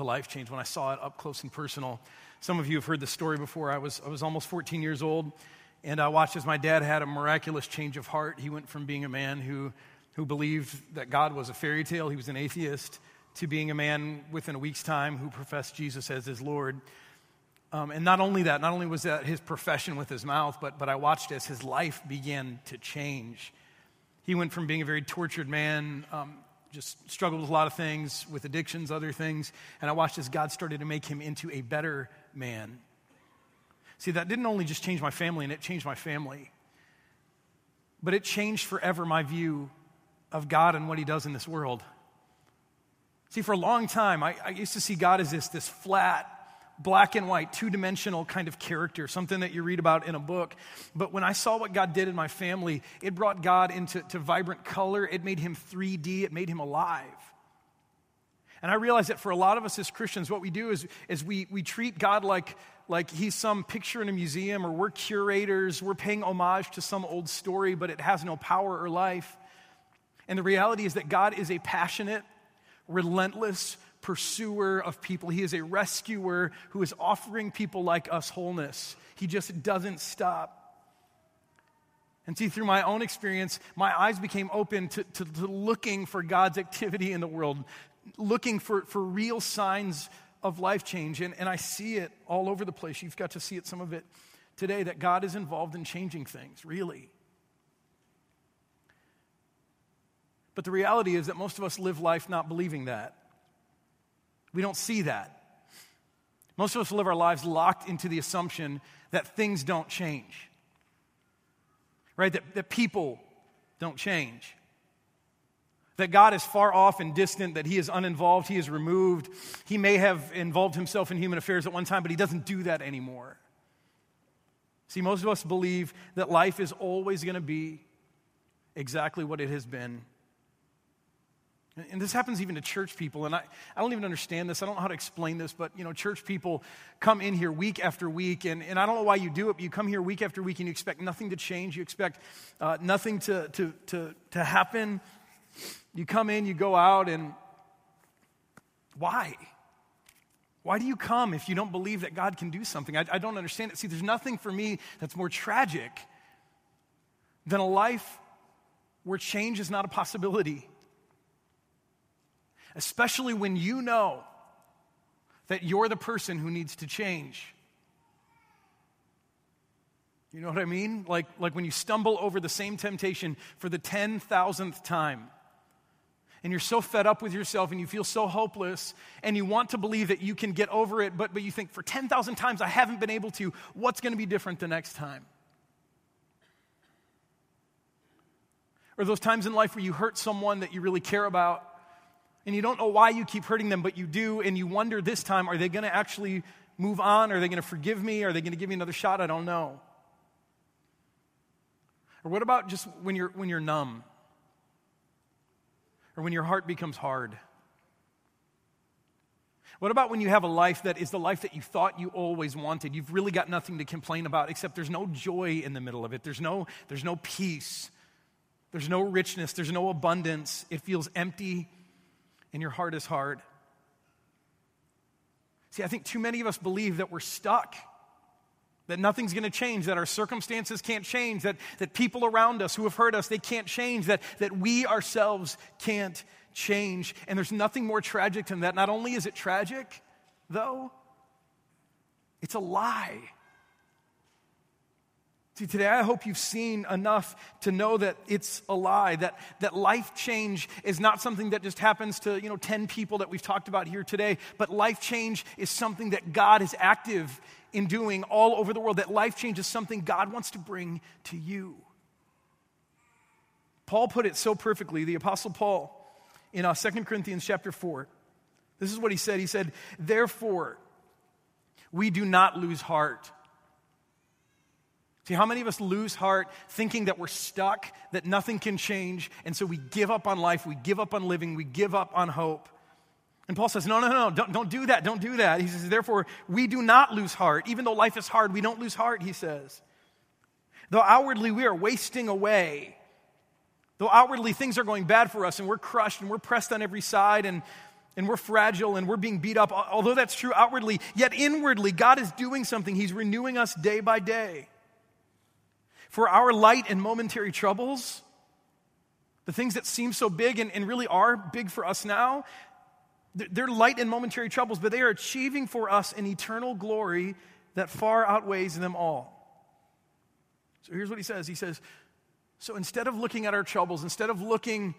to life change when I saw it up close and personal. Some of you have heard the story before. I was, I was almost 14 years old, and I watched as my dad had a miraculous change of heart. He went from being a man who, who believed that God was a fairy tale, he was an atheist, to being a man within a week's time who professed Jesus as his Lord. Um, and not only that, not only was that his profession with his mouth, but, but I watched as his life began to change. He went from being a very tortured man, um, just struggled with a lot of things, with addictions, other things, and I watched as God started to make him into a better man. See, that didn't only just change my family, and it changed my family, but it changed forever my view of God and what he does in this world. See, for a long time, I, I used to see God as this, this flat, black and white, two dimensional kind of character, something that you read about in a book. But when I saw what God did in my family, it brought God into to vibrant color. It made him 3D, it made him alive. And I realize that for a lot of us as Christians, what we do is, is we, we treat God like, like he's some picture in a museum or we're curators, we're paying homage to some old story, but it has no power or life. And the reality is that God is a passionate, relentless pursuer of people. He is a rescuer who is offering people like us wholeness. He just doesn't stop. And see, through my own experience, my eyes became open to, to, to looking for God's activity in the world, looking for, for real signs of life change. And, and I see it all over the place. You've got to see it, some of it today, that God is involved in changing things, really. But the reality is that most of us live life not believing that. We don't see that. Most of us live our lives locked into the assumption that things don't change, right? That, that people don't change that God is far off and distant, that He is uninvolved, He is removed. He may have involved Himself in human affairs at one time, but He doesn't do that anymore. See, most of us believe that life is always going to be exactly what it has been. And this happens even to church people, and I, I don't even understand this. I don't know how to explain this, but you know, church people come in here week after week, and, and I don't know why you do it, but you come here week after week and you expect nothing to change. You expect uh, nothing to, to, to, to happen. You come in, you go out, and why? Why do you come if you don't believe that God can do something? I, I don't understand it. See, there's nothing for me that's more tragic than a life where change is not a possibility. Especially when you know that you're the person who needs to change. You know what I mean? Like, like when you stumble over the same temptation for the 10,000th time and you're so fed up with yourself and you feel so hopeless and you want to believe that you can get over it, but, but you think, for 10,000 times I haven't been able to, what's going to be different the next time? Or those times in life where you hurt someone that you really care about and you don't know why you keep hurting them, but you do, and you wonder this time, are they going to actually move on? Are they going to forgive me? Are they going to give me another shot? I don't know. Or what about just when you're, when you're numb? or when your heart becomes hard? What about when you have a life that is the life that you thought you always wanted? You've really got nothing to complain about except there's no joy in the middle of it. There's no, there's no peace. There's no richness. There's no abundance. It feels empty and your heart is hard. See, I think too many of us believe that we're stuck that nothing's going to change, that our circumstances can't change, that, that people around us who have hurt us, they can't change, that, that we ourselves can't change. And there's nothing more tragic than that. Not only is it tragic, though, it's a lie. See, today I hope you've seen enough to know that it's a lie, that, that life change is not something that just happens to, you know, 10 people that we've talked about here today, but life change is something that God is active in doing all over the world, that life change is something God wants to bring to you. Paul put it so perfectly, the Apostle Paul, in uh, 2 Corinthians chapter 4. This is what he said. He said, Therefore, we do not lose heart. See, how many of us lose heart thinking that we're stuck, that nothing can change, and so we give up on life, we give up on living, we give up on hope. And Paul says, No, no, no, don't, don't do that, don't do that. He says, Therefore, we do not lose heart. Even though life is hard, we don't lose heart, he says. Though outwardly we are wasting away, though outwardly things are going bad for us and we're crushed and we're pressed on every side and and we're fragile and we're being beat up, although that's true outwardly, yet inwardly, God is doing something. He's renewing us day by day. For our light and momentary troubles, the things that seem so big and, and really are big for us now, they're light and momentary troubles, but they are achieving for us an eternal glory that far outweighs them all. So here's what he says He says, So instead of looking at our troubles, instead of looking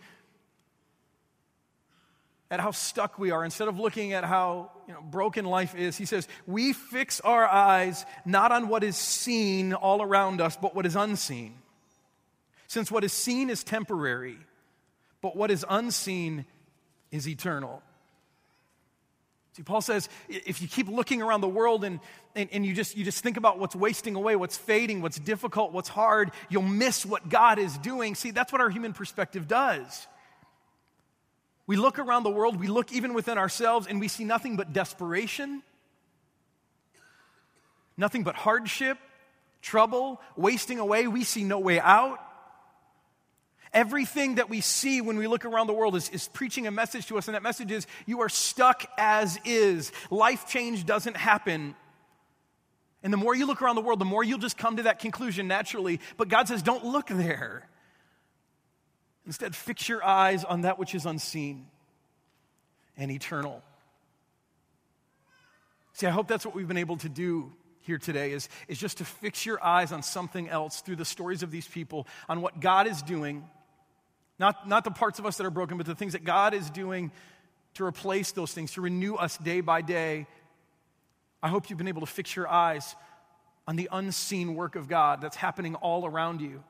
at how stuck we are, instead of looking at how you know, broken life is, he says, we fix our eyes not on what is seen all around us, but what is unseen. Since what is seen is temporary, but what is unseen is eternal. See, Paul says if you keep looking around the world and, and, and, you, just, you just think about what's wasting away, what's fading, what's difficult, what's hard, you'll miss what God is doing. See, that's what our human perspective does. We look around the world, we look even within ourselves, and we see nothing but desperation, nothing but hardship, trouble, wasting away. We see no way out. Everything that we see when we look around the world is, is preaching a message to us, and that message is you are stuck as is. Life change doesn't happen. And the more you look around the world, the more you'll just come to that conclusion naturally. But God says, don't look there. Instead, fix your eyes on that which is unseen and eternal. See, I hope that's what we've been able to do here today is, is just to fix your eyes on something else through the stories of these people, on what God is doing not, not the parts of us that are broken, but the things that God is doing to replace those things, to renew us day by day. I hope you've been able to fix your eyes on the unseen work of God that's happening all around you.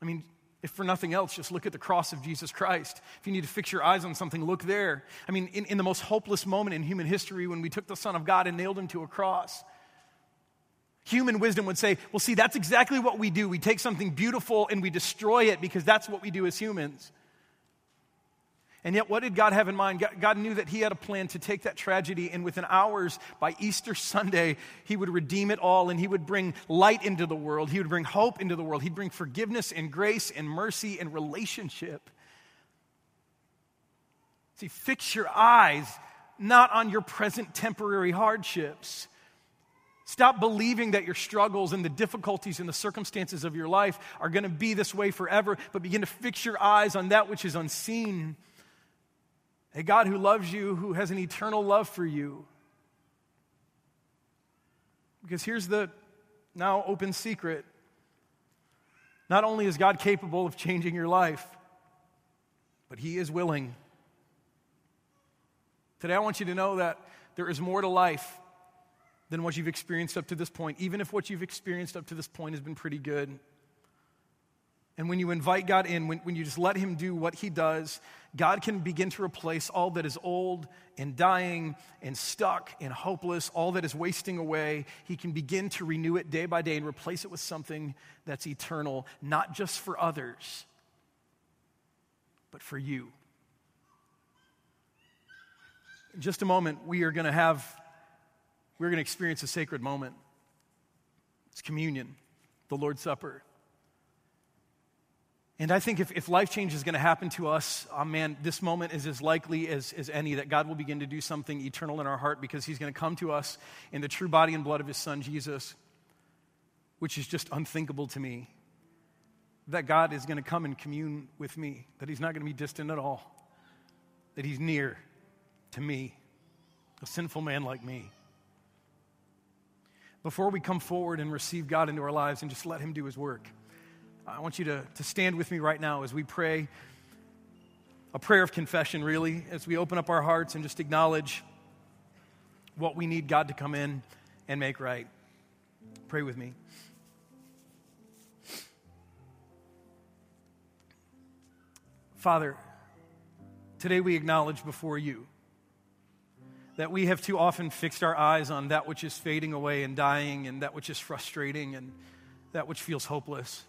I mean, if for nothing else, just look at the cross of Jesus Christ. If you need to fix your eyes on something, look there. I mean, in, in the most hopeless moment in human history, when we took the Son of God and nailed him to a cross, Human wisdom would say, well, see, that's exactly what we do. We take something beautiful and we destroy it because that's what we do as humans. And yet, what did God have in mind? God knew that He had a plan to take that tragedy, and within hours, by Easter Sunday, He would redeem it all and He would bring light into the world. He would bring hope into the world. He'd bring forgiveness and grace and mercy and relationship. See, fix your eyes not on your present temporary hardships Stop believing that your struggles and the difficulties and the circumstances of your life are going to be this way forever, but begin to fix your eyes on that which is unseen. A God who loves you, who has an eternal love for you. Because here's the now open secret not only is God capable of changing your life, but He is willing. Today, I want you to know that there is more to life than what you've experienced up to this point, even if what you've experienced up to this point has been pretty good. And when you invite God in, when, when you just let Him do what He does, God can begin to replace all that is old and dying and stuck and hopeless, all that is wasting away. He can begin to renew it day by day and replace it with something that's eternal, not just for others, but for you. In just a moment, we are going to have we're going to experience a sacred moment. It's communion, the Lord's Supper. And I think if, if life change is going to happen to us, oh man, this moment is as likely as, as any that God will begin to do something eternal in our heart because He's going to come to us in the true body and blood of His Son, Jesus, which is just unthinkable to me. That God is going to come and commune with me, that He's not going to be distant at all, that He's near to me, a sinful man like me before we come forward and receive God into our lives and just let Him do His work, I want you to, to stand with me right now as we pray a prayer of confession, really, as we open up our hearts and just acknowledge what we need God to come in and make right. Pray with me. Father, today we acknowledge before you that we have too often fixed our eyes on that which is fading away and dying, and that which is frustrating, and that which feels hopeless.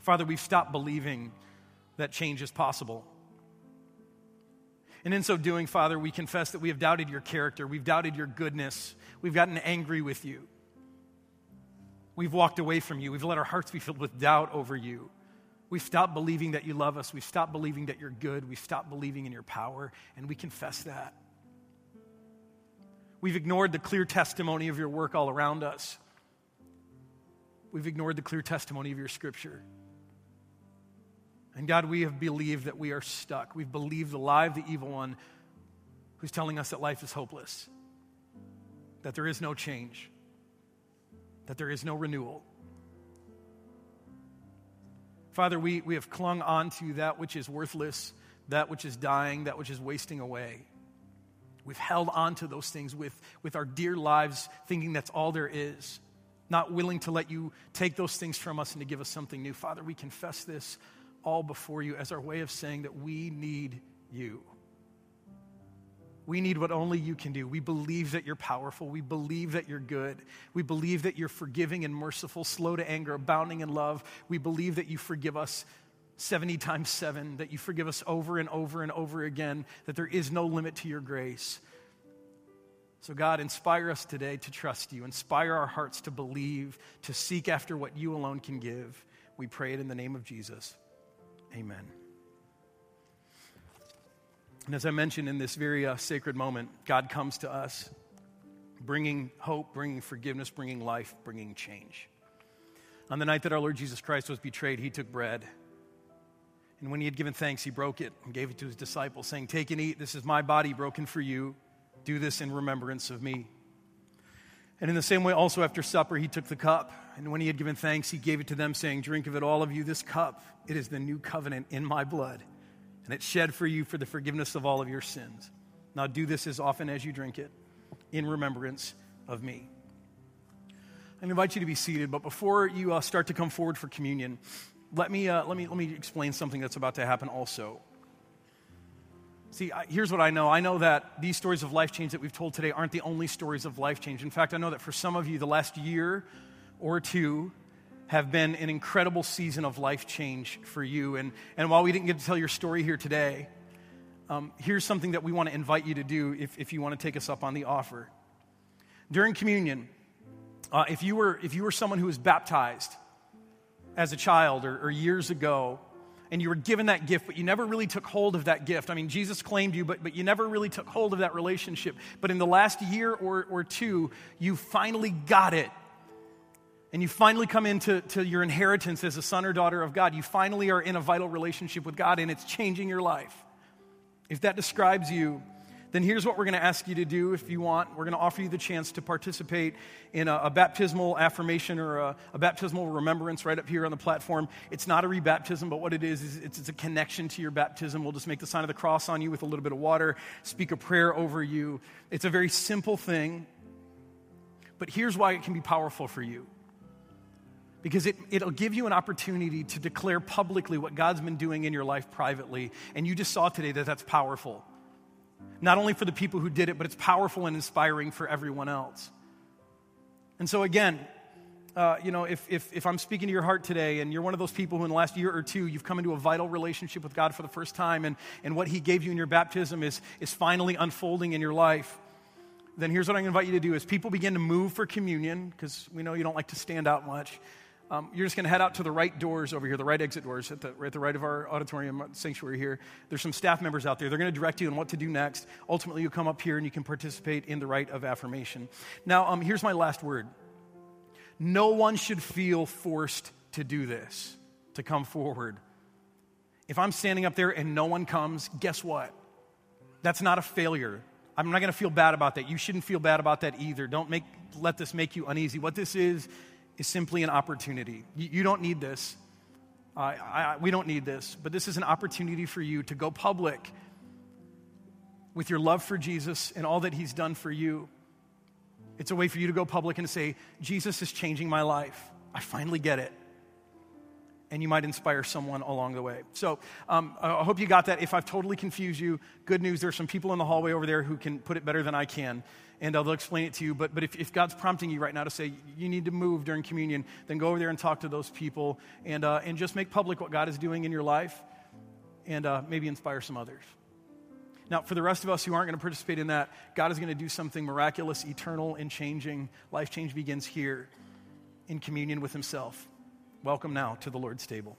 Father, we've stopped believing that change is possible. And in so doing, Father, we confess that we have doubted your character, we've doubted your goodness, we've gotten angry with you. We've walked away from you. We've let our hearts be filled with doubt over you. We've stopped believing that you love us. We've stopped believing that you're good. We've stopped believing in your power, and we confess that. We've ignored the clear testimony of your work all around us. We've ignored the clear testimony of your scripture. And God, we have believed that we are stuck. We've believed the lie of the evil one who's telling us that life is hopeless, that there is no change, that there is no renewal. Father, we, we have clung on to that which is worthless, that which is dying, that which is wasting away. We've held on to those things with, with our dear lives, thinking that's all there is, not willing to let you take those things from us and to give us something new. Father, we confess this all before you as our way of saying that we need you. We need what only you can do. We believe that you're powerful. We believe that you're good. We believe that you're forgiving and merciful, slow to anger, abounding in love. We believe that you forgive us 70 times 7, that you forgive us over and over and over again, that there is no limit to your grace. So, God, inspire us today to trust you. Inspire our hearts to believe, to seek after what you alone can give. We pray it in the name of Jesus. Amen. And as I mentioned in this very uh, sacred moment, God comes to us bringing hope, bringing forgiveness, bringing life, bringing change. On the night that our Lord Jesus Christ was betrayed, he took bread. And when he had given thanks, he broke it and gave it to his disciples, saying, Take and eat. This is my body broken for you. Do this in remembrance of me. And in the same way, also after supper, he took the cup. And when he had given thanks, he gave it to them, saying, Drink of it, all of you. This cup, it is the new covenant in my blood and it's shed for you for the forgiveness of all of your sins. Now do this as often as you drink it in remembrance of me. I invite you to be seated, but before you uh, start to come forward for communion, let me, uh, let, me, let me explain something that's about to happen also. See, here's what I know. I know that these stories of life change that we've told today aren't the only stories of life change. In fact, I know that for some of you, the last year or two have been an incredible season of life change for you. And, and while we didn't get to tell your story here today, um, here's something that we want to invite you to do if, if you want to take us up on the offer. During communion, uh, if, you were, if you were someone who was baptized as a child or, or years ago, and you were given that gift, but you never really took hold of that gift. I mean, Jesus claimed you, but, but you never really took hold of that relationship. But in the last year or, or two, you finally got it and you finally come into to your inheritance as a son or daughter of God, you finally are in a vital relationship with God and it's changing your life. If that describes you, then here's what we're going to ask you to do if you want. We're going to offer you the chance to participate in a, a baptismal affirmation or a, a, baptismal remembrance right up here on the platform. It's not a rebaptism, but what it is, is it's, it's a connection to your baptism. We'll just make the sign of the cross on you with a little bit of water, speak a prayer over you. It's a very simple thing, but here's why it can be powerful for you because it, it'll give you an opportunity to declare publicly what God's been doing in your life privately. And you just saw today that that's powerful. Not only for the people who did it, but it's powerful and inspiring for everyone else. And so, again, uh, you know, if, if, if I'm speaking to your heart today and you're one of those people who in the last year or two you've come into a vital relationship with God for the first time and, and what He gave you in your baptism is, is finally unfolding in your life, then here's what I'm going to invite you to do as people begin to move for communion, because we know you don't like to stand out much um, you're just going to head out to the right doors over here, the right exit doors at the, at the right of our auditorium sanctuary here. There's some staff members out there. They're going to direct you on what to do next. Ultimately, you come up here and you can participate in the rite of affirmation. Now, um, here's my last word no one should feel forced to do this, to come forward. If I'm standing up there and no one comes, guess what? That's not a failure. I'm not going to feel bad about that. You shouldn't feel bad about that either. Don't make, let this make you uneasy. What this is, is simply an opportunity. You, you don't need this. I, I, we don't need this, but this is an opportunity for you to go public with your love for Jesus and all that He's done for you. It's a way for you to go public and say, Jesus is changing my life. I finally get it. And you might inspire someone along the way. So um, I hope you got that. If I've totally confused you, good news. There's some people in the hallway over there who can put it better than I can and uh, they'll explain it to you. But, but if, if God's prompting you right now to say you need to move during communion, then go over there and talk to those people and, uh, and just make public what God is doing in your life and uh, maybe inspire some others. Now, for the rest of us who aren't going to participate in that, God is going to do something miraculous, eternal, and changing. Life change begins here in communion with Himself. Welcome now to the Lord's table.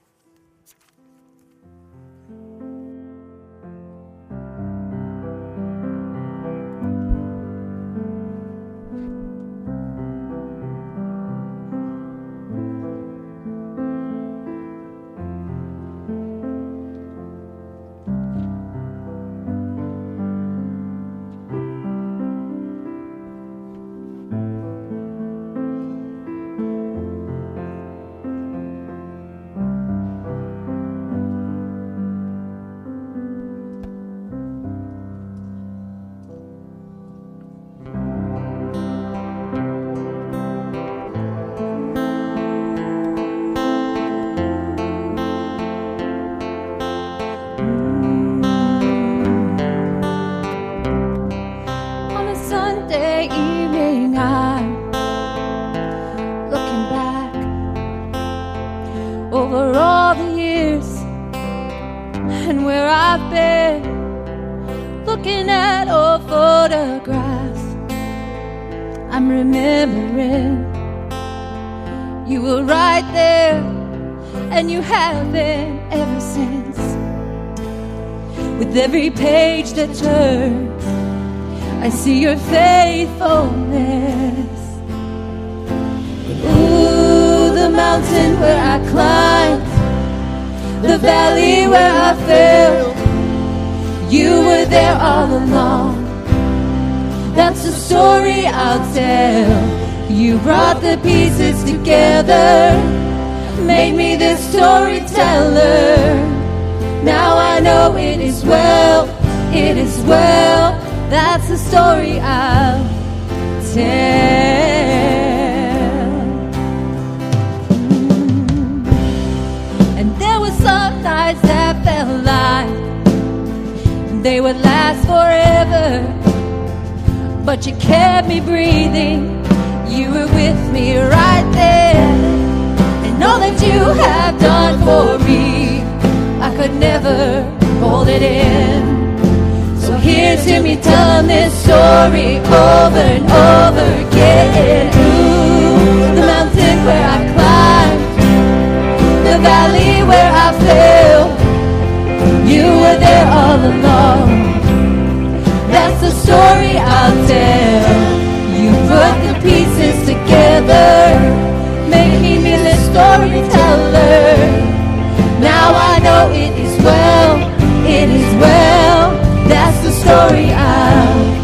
and where I've been, looking at old photographs. I'm remembering you were right there, and you have been ever since. With every page that turns, I see your faithfulness. Ooh, the mountain where I climbed the valley where I fell, you were there all along. That's the story I'll tell. You brought the pieces together, made me the storyteller. Now I know it is well, it is well. That's the story I'll tell. They would last forever, but you kept me breathing you were with me right there. And all that you have done for me, I could never hold it in. So here's to me telling this story over and over again. Ooh, the mountain where I climbed, the valley where I fell. You were there all along. That's the story I'll tell. You put the pieces together, making me the storyteller. Now I know it is well, it is well. That's the story I'll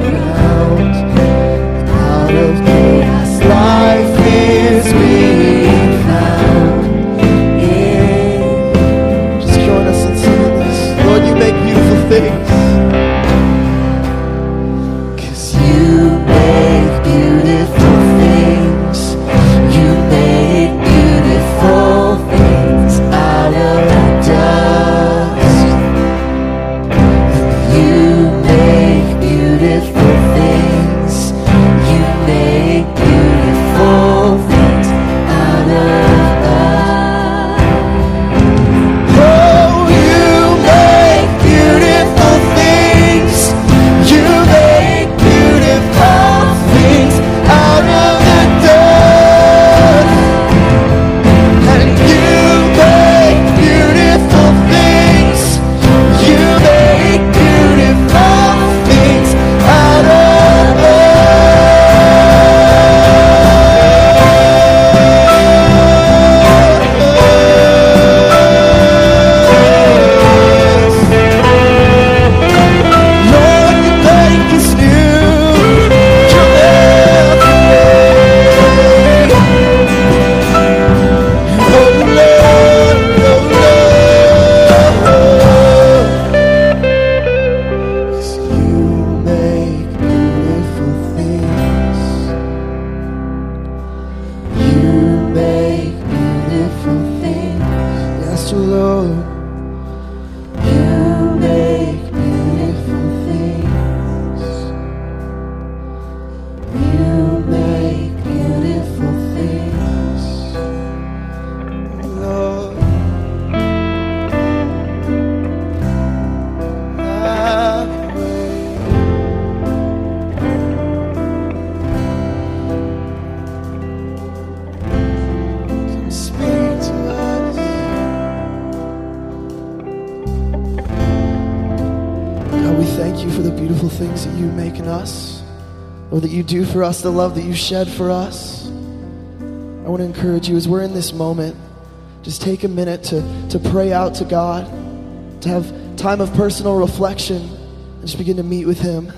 ground. In us, or that you do for us, the love that you shed for us. I want to encourage you as we're in this moment, just take a minute to, to pray out to God, to have time of personal reflection, and just begin to meet with Him.